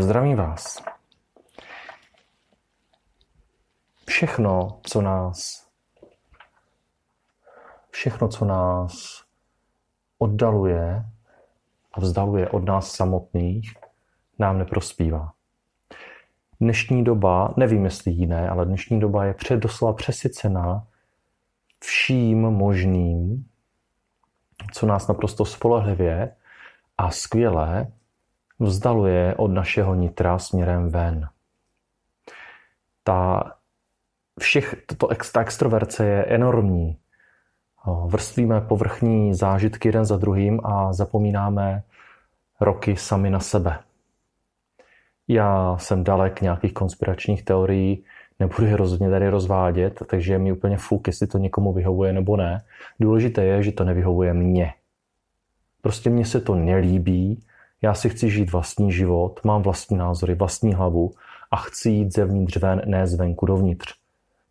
Zdravím vás. Všechno, co nás všechno, co nás oddaluje a vzdaluje od nás samotných, nám neprospívá. Dnešní doba, nevím jestli jiné, ale dnešní doba je před doslova přesycená vším možným, co nás naprosto spolehlivě a skvěle vzdaluje od našeho nitra směrem ven. Ta, všech, to, ta extroverce je enormní. Vrstvíme povrchní zážitky jeden za druhým a zapomínáme roky sami na sebe. Já jsem dalek nějakých konspiračních teorií, nebudu je rozhodně tady rozvádět, takže je mi úplně fuk, jestli to někomu vyhovuje nebo ne. Důležité je, že to nevyhovuje mně. Prostě mně se to nelíbí, já si chci žít vlastní život, mám vlastní názory, vlastní hlavu a chci jít zevnitř ven, ne zvenku dovnitř.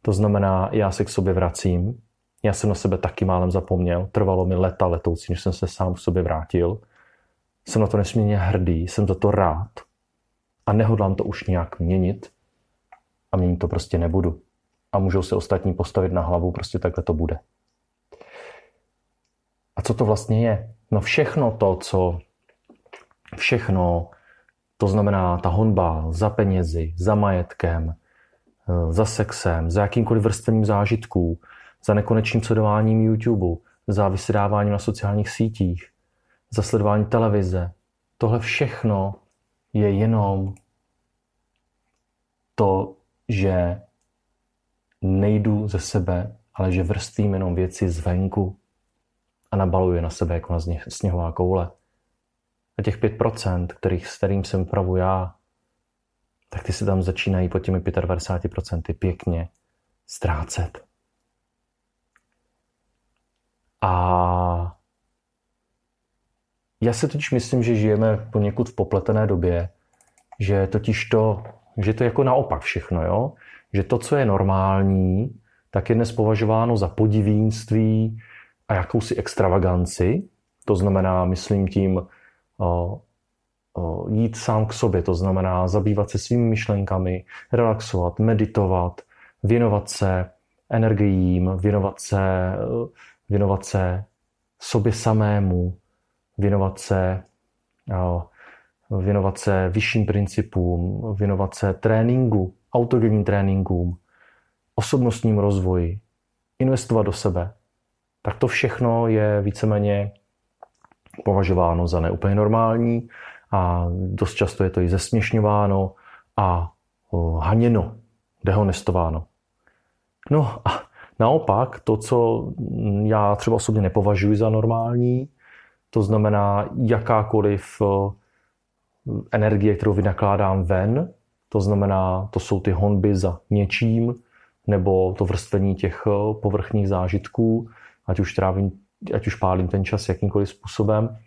To znamená, já se k sobě vracím, já jsem na sebe taky málem zapomněl, trvalo mi leta letoucí, než jsem se sám k sobě vrátil. Jsem na to nesmírně hrdý, jsem za to rád a nehodlám to už nějak měnit a měnit to prostě nebudu. A můžou se ostatní postavit na hlavu, prostě takhle to bude. A co to vlastně je? No všechno to, co všechno, to znamená ta honba za penězi, za majetkem, eh, za sexem, za jakýmkoliv vrstvením zážitků, za nekonečným sledováním YouTube, za vysedáváním na sociálních sítích, za sledování televize. Tohle všechno je jenom to, že nejdu ze sebe, ale že vrstvím jenom věci zvenku a nabaluji na sebe jako na sněhová koule. A těch 5%, kterých, s kterým jsem pravu já, tak ty se tam začínají pod těmi 95% pěkně ztrácet. A já si totiž myslím, že žijeme poněkud v popletené době, že totiž to, že to je jako naopak všechno, jo? že to, co je normální, tak je dnes považováno za podivínství a jakousi extravaganci. To znamená, myslím tím, jít sám k sobě, to znamená zabývat se svými myšlenkami, relaxovat, meditovat, věnovat se energiím, věnovat se věnovat se sobě samému, věnovat se, věnovat se vyšším principům, věnovat se tréninku, autogenním tréninkům, osobnostním rozvoji, investovat do sebe, tak to všechno je víceméně považováno za neúplně normální a dost často je to i zesměšňováno a haněno, dehonestováno. No a Naopak, to, co já třeba osobně nepovažuji za normální, to znamená jakákoliv energie, kterou vynakládám ven, to znamená, to jsou ty honby za něčím, nebo to vrstvení těch povrchních zážitků, ať už, trávím, ať už pálím ten čas jakýmkoliv způsobem,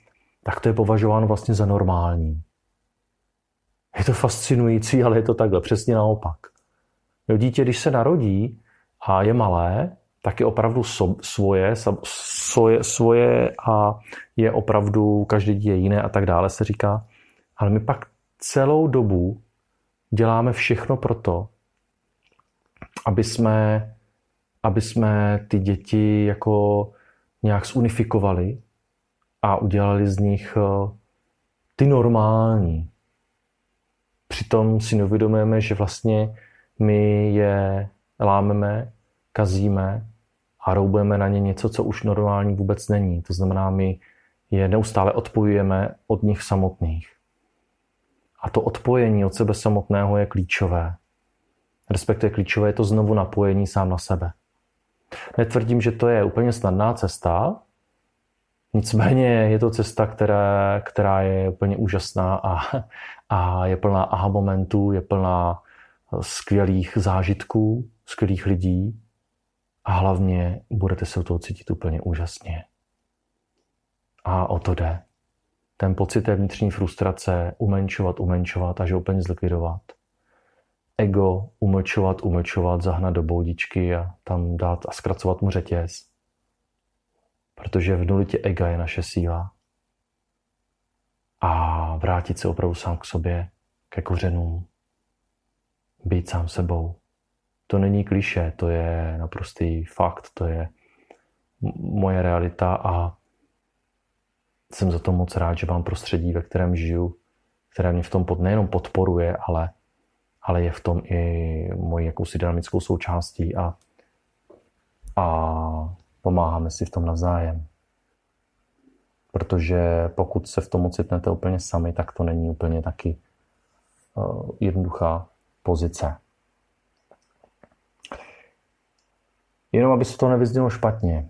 tak to je považováno vlastně za normální. Je to fascinující, ale je to takhle, přesně naopak. Jo, dítě, když se narodí, a je malé, tak je opravdu so, svoje, svoje, svoje a je opravdu, každý dítě jiné a tak dále se říká. Ale my pak celou dobu děláme všechno pro to, aby jsme, aby jsme ty děti jako nějak zunifikovali a udělali z nich eh, ty normální. Přitom si neuvědomujeme, že vlastně my je lámeme, kazíme a roubujeme na ně něco, co už normální vůbec není. To znamená, my je neustále odpojujeme od nich samotných. A to odpojení od sebe samotného je klíčové. Respektive klíčové je to znovu napojení sám na sebe. Netvrdím, že to je úplně snadná cesta, nicméně je to cesta, která, která je úplně úžasná a, a je plná aha momentů, je plná skvělých zážitků, skvělých lidí a hlavně budete se u toho cítit úplně úžasně. A o to jde. Ten pocit té vnitřní frustrace umenšovat, umenšovat až úplně zlikvidovat. Ego umlčovat, umlčovat, zahnat do boudičky a tam dát a zkracovat mu řetěz. Protože v nulitě ega je naše síla. A vrátit se opravdu sám k sobě ke kořenům, být sám sebou. To není kliše, to je naprostý fakt, to je moje realita a jsem za to moc rád, že mám prostředí, ve kterém žiju, které mě v tom pod, nejenom podporuje, ale, ale je v tom i mojí jakousi dynamickou součástí a, a pomáháme si v tom navzájem. Protože pokud se v tom ocitnete úplně sami, tak to není úplně taky uh, jednoduchá pozice. Jenom aby se to nevyznělo špatně.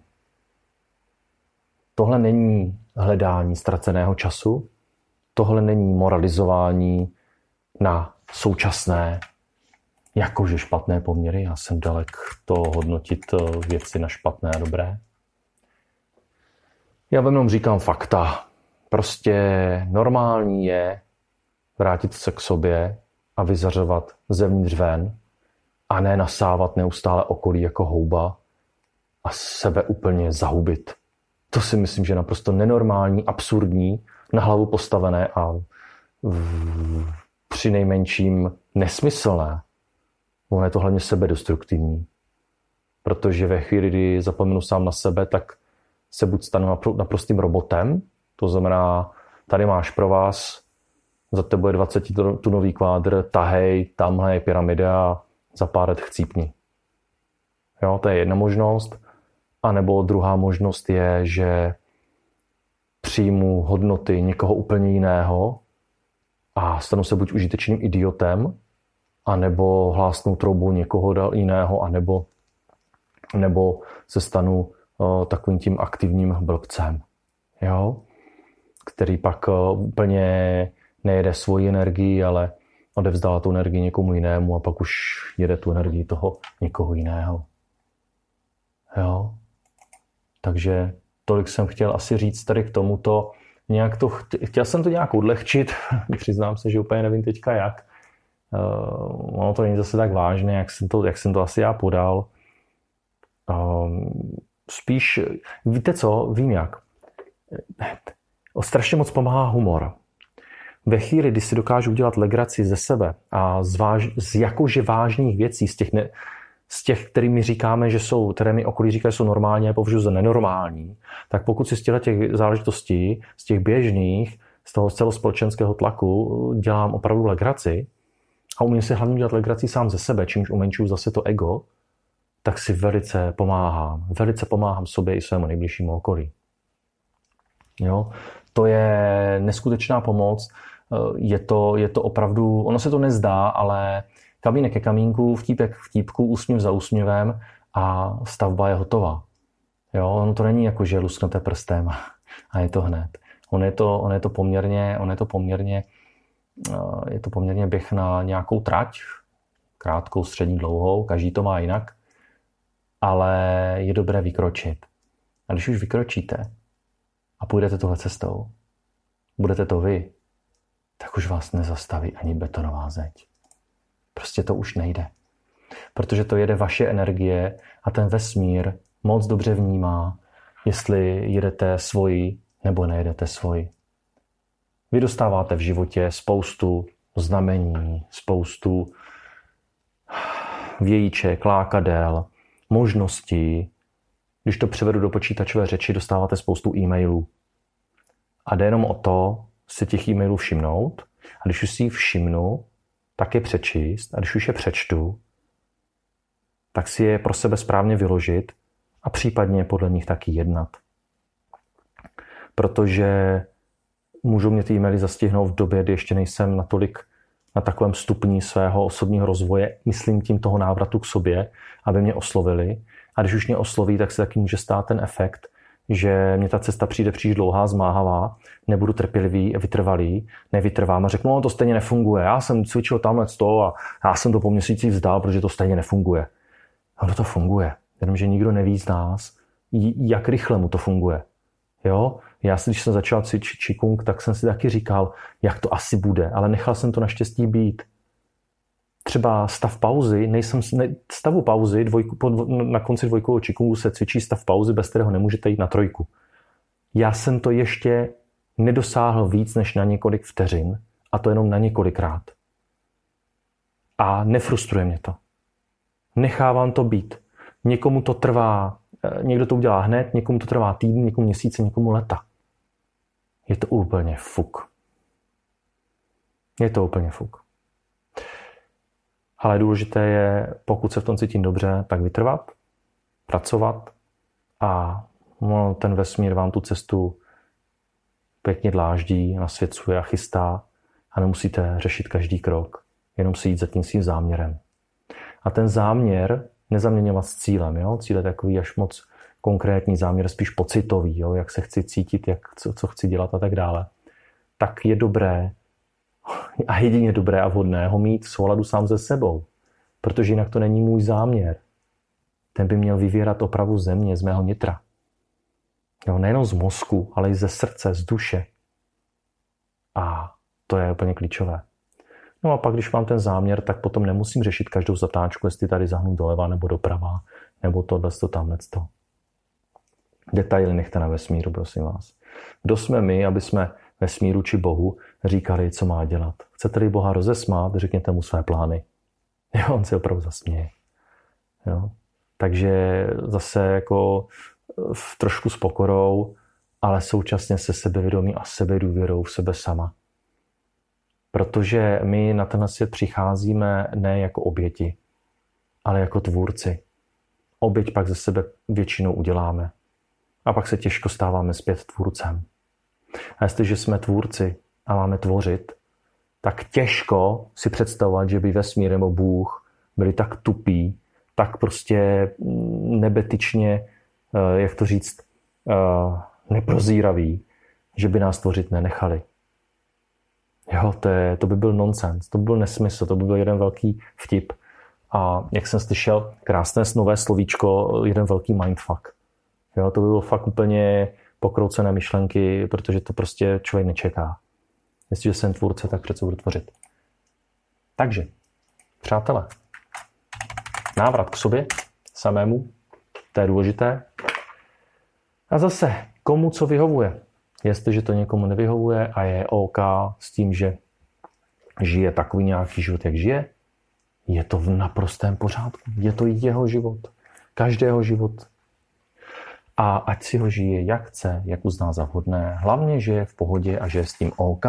Tohle není hledání ztraceného času, tohle není moralizování na současné jakože špatné poměry. Já jsem dalek to hodnotit eh, věci na špatné a dobré. Já vám jenom říkám fakta. Prostě normální je vrátit se k sobě a vyzařovat zevnitř ven a ne nasávat neustále okolí jako houba a sebe úplně zahubit. To si myslím, že je naprosto nenormální, absurdní, na hlavu postavené a v, při nejmenším nesmyslné. Ono je to hlavně sebedestruktivní. Protože ve chvíli, kdy zapomenu sám na sebe, tak se buď stanu naprostým robotem, to znamená, tady máš pro vás, za tebe je 20 tunový kvádr, tahej, tamhle je pyramida za pár let chcípni. Jo, to je jedna možnost. A nebo druhá možnost je, že přijmu hodnoty někoho úplně jiného a stanu se buď užitečným idiotem, anebo hlásnu troubu někoho jiného, anebo, nebo se stanu uh, takovým tím aktivním blbcem, jo? který pak uh, úplně nejede svoji energii, ale odevzdala tu energii někomu jinému a pak už jede tu energii toho někoho jiného. Jo? Takže tolik jsem chtěl asi říct tady k tomuto. Nějak to, chtěl jsem to nějak odlehčit, přiznám se, že úplně nevím teďka jak. Uh, ono to není zase tak vážné, jak jsem to, jak jsem to asi já podal. Uh, spíš, víte co, vím jak. O strašně moc pomáhá humor. Ve chvíli, kdy si dokážu udělat legraci ze sebe a z, váž, z jakože vážných věcí, z těch, ne, z těch, kterými říkáme, že jsou, které mi okolí říkají, že jsou normální a považuji za nenormální, tak pokud si z těch záležitostí, z těch běžných, z toho celospolečenského tlaku dělám opravdu legraci a umím si hlavně dělat legraci sám ze sebe, čímž umenčuju zase to ego, tak si velice pomáhám. Velice pomáhám sobě i svému nejbližšímu okolí. Jo? To je neskutečná pomoc. Je to, je to opravdu, ono se to nezdá, ale kamínek ke kamínku, vtípek k vtípku, úsměv za úsměvem a stavba je hotová. Jo, ono to není jako, že lusknete prstem a je to hned. On je to, on je to poměrně, on je to poměrně, eh, je to poměrně běh na nějakou trať, krátkou, střední, dlouhou, každý to má jinak, ale je dobré vykročit. A když už vykročíte a půjdete tohle cestou, budete to vy, tak už vás nezastaví ani betonová zeď. Prostě to už nejde. Protože to jede vaše energie a ten vesmír moc dobře vnímá, jestli jedete svoji nebo nejedete svoji. Vy dostáváte v životě spoustu znamení, spoustu vějíček, lákadel, možností. Když to převedu do počítačové řeči, dostáváte spoustu e-mailů. A jde jenom o to si těch e-mailů všimnout. A když už si ji všimnu, tak je přečíst a když už je přečtu, tak si je pro sebe správně vyložit a případně podle nich taky jednat. Protože můžu mě ty e-maily zastihnout v době, kdy ještě nejsem natolik na takovém stupni svého osobního rozvoje, myslím tím toho návratu k sobě, aby mě oslovili. A když už mě osloví, tak se taky může stát ten efekt, že mě ta cesta přijde příliš dlouhá, zmáhavá, nebudu trpělivý, vytrvalý, nevytrvám a řeknu, no to stejně nefunguje. Já jsem cvičil tamhle to a já jsem to po měsíci vzdal, protože to stejně nefunguje. Ono to funguje, jenomže nikdo neví z nás, jak rychle mu to funguje. Jo? Já když jsem začal cvičit čikung, tak jsem si taky říkal, jak to asi bude, ale nechal jsem to naštěstí být třeba stav pauzy, nejsem, ne, stavu pauzy, dvojku, po, na konci dvojkového čikungu se cvičí stav pauzy, bez kterého nemůžete jít na trojku. Já jsem to ještě nedosáhl víc než na několik vteřin, a to jenom na několikrát. A nefrustruje mě to. Nechávám to být. Někomu to trvá, eh, někdo to udělá hned, někomu to trvá týdny, někomu měsíce, někomu leta. Je to úplně fuk. Je to úplně fuk. Ale důležité je, pokud se v tom cítím dobře, tak vytrvat, pracovat a no, ten vesmír vám tu cestu pěkně dláždí, nasvěcuje a chystá a nemusíte řešit každý krok, jenom si jít za tím svým záměrem. A ten záměr nezaměňovat s cílem. Jo? Cíl je takový až moc konkrétní záměr, spíš pocitový, jo? jak se chci cítit, jak, co, co chci dělat a tak dále. Tak je dobré a jedině dobré a vhodné ho mít v souladu sám se sebou, protože jinak to není můj záměr. Ten by měl vyvěrat opravu země, z mého nitra. Jo, nejenom z mozku, ale i ze srdce, z duše. A to je úplně klíčové. No a pak, když mám ten záměr, tak potom nemusím řešit každou zatáčku, jestli tady zahnu doleva nebo doprava, nebo tohle, to, tamhle, to. Detaily nechte na vesmíru, prosím vás. Kdo jsme my, aby jsme vesmíru či Bohu říkali, co má dělat? Chcete-li Boha rozesmát, řekněte mu své plány. Jo, on se opravdu zasměje. Jo. Takže zase jako v trošku s pokorou, ale současně se sebevědomí a sebedůvěrou v sebe sama. Protože my na ten svět přicházíme ne jako oběti, ale jako tvůrci. Oběť pak ze sebe většinou uděláme. A pak se těžko stáváme zpět tvůrcem. A jestliže jsme tvůrci a máme tvořit, tak těžko si představovat, že by vesmír nebo Bůh byli tak tupí, tak prostě nebetyčně, eh, jak to říct, eh, neprozíraví, že by nás tvořit nenechali. Jo, to, je, to by byl nonsens, to by byl nesmysl, to by byl jeden velký vtip. A jak jsem slyšel, krásné nové slovíčko, jeden velký mindfuck. Jo, to by bylo fakt úplně pokroucené myšlenky, protože to prostě člověk nečeká. Jestliže jsem tvůrce, tak přece budu tvořit. Takže, přátelé, návrat k sobě samému, to je důležité. A zase, komu co vyhovuje. Jestliže to někomu nevyhovuje a je OK s tím, že žije takový nějaký život, jak žije, je to v naprostém pořádku. Je to jeho život. Každého život. A ať si ho žije, jak chce, jak uzná za vhodné. Hlavně, že je v pohodě a že je s tím OK.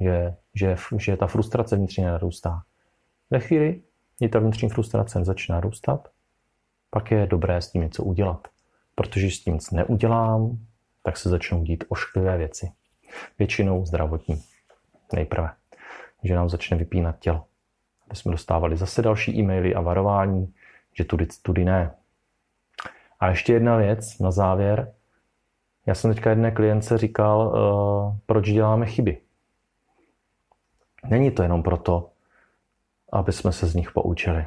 Je, že, že ta frustrace vnitřně narůstá. Ve chvíli, kdy ta vnitřní frustrace začíná růstat, pak je dobré s tím něco udělat. Protože s tím nic neudělám, tak se začnou dít ošklivé věci. Většinou zdravotní. Nejprve. Že nám začne vypínat tělo. Aby jsme dostávali zase další e-maily a varování, že tudy, tudy ne. A ještě jedna věc na závěr. Já jsem teďka jedné klience říkal, uh, proč děláme chyby. Není to jenom proto, aby jsme se z nich poučili.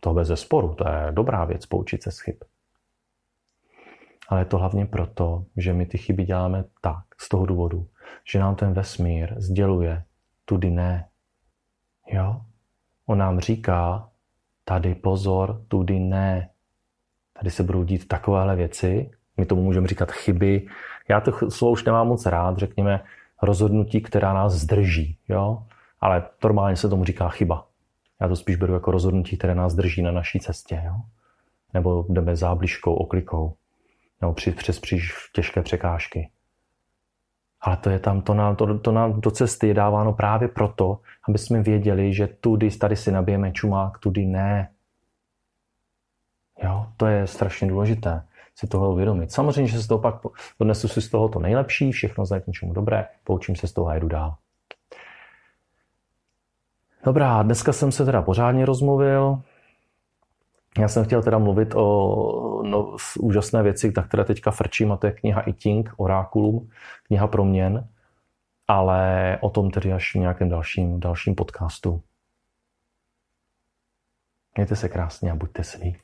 To bez zesporu, to je dobrá věc poučit se z chyb. Ale je to hlavně proto, že my ty chyby děláme tak, z toho důvodu, že nám ten vesmír sděluje, tudy ne. Jo? On nám říká, tady pozor, tudy ne. Tady se budou dít takovéhle věci, my tomu můžeme říkat chyby. Já to slovo už nemám moc rád, řekněme rozhodnutí, která nás zdrží. Jo? Ale normálně se tomu říká chyba. Já to spíš beru jako rozhodnutí, které nás drží na naší cestě. Jo? Nebo jdeme zábližkou, oklikou nebo při, přes příliš těžké překážky. Ale to je tam, to nám, to, to nám do cesty je dáváno právě proto, aby jsme věděli, že tudy tady si nabijeme čumák, tudy ne. Jo, to je strašně důležité si tohle uvědomit. Samozřejmě, že se toho pak odnesu si z toho to nejlepší, všechno za k něčemu dobré, poučím se z toho a jdu dál. Dobrá, dneska jsem se teda pořádně rozmluvil. Já jsem chtěl teda mluvit o no, úžasné věci, na které teďka frčím, a to je kniha I Ching, Orákulum, kniha proměn, ale o tom tedy až v nějakém dalším, dalším podcastu. Mějte se krásně a buďte svý.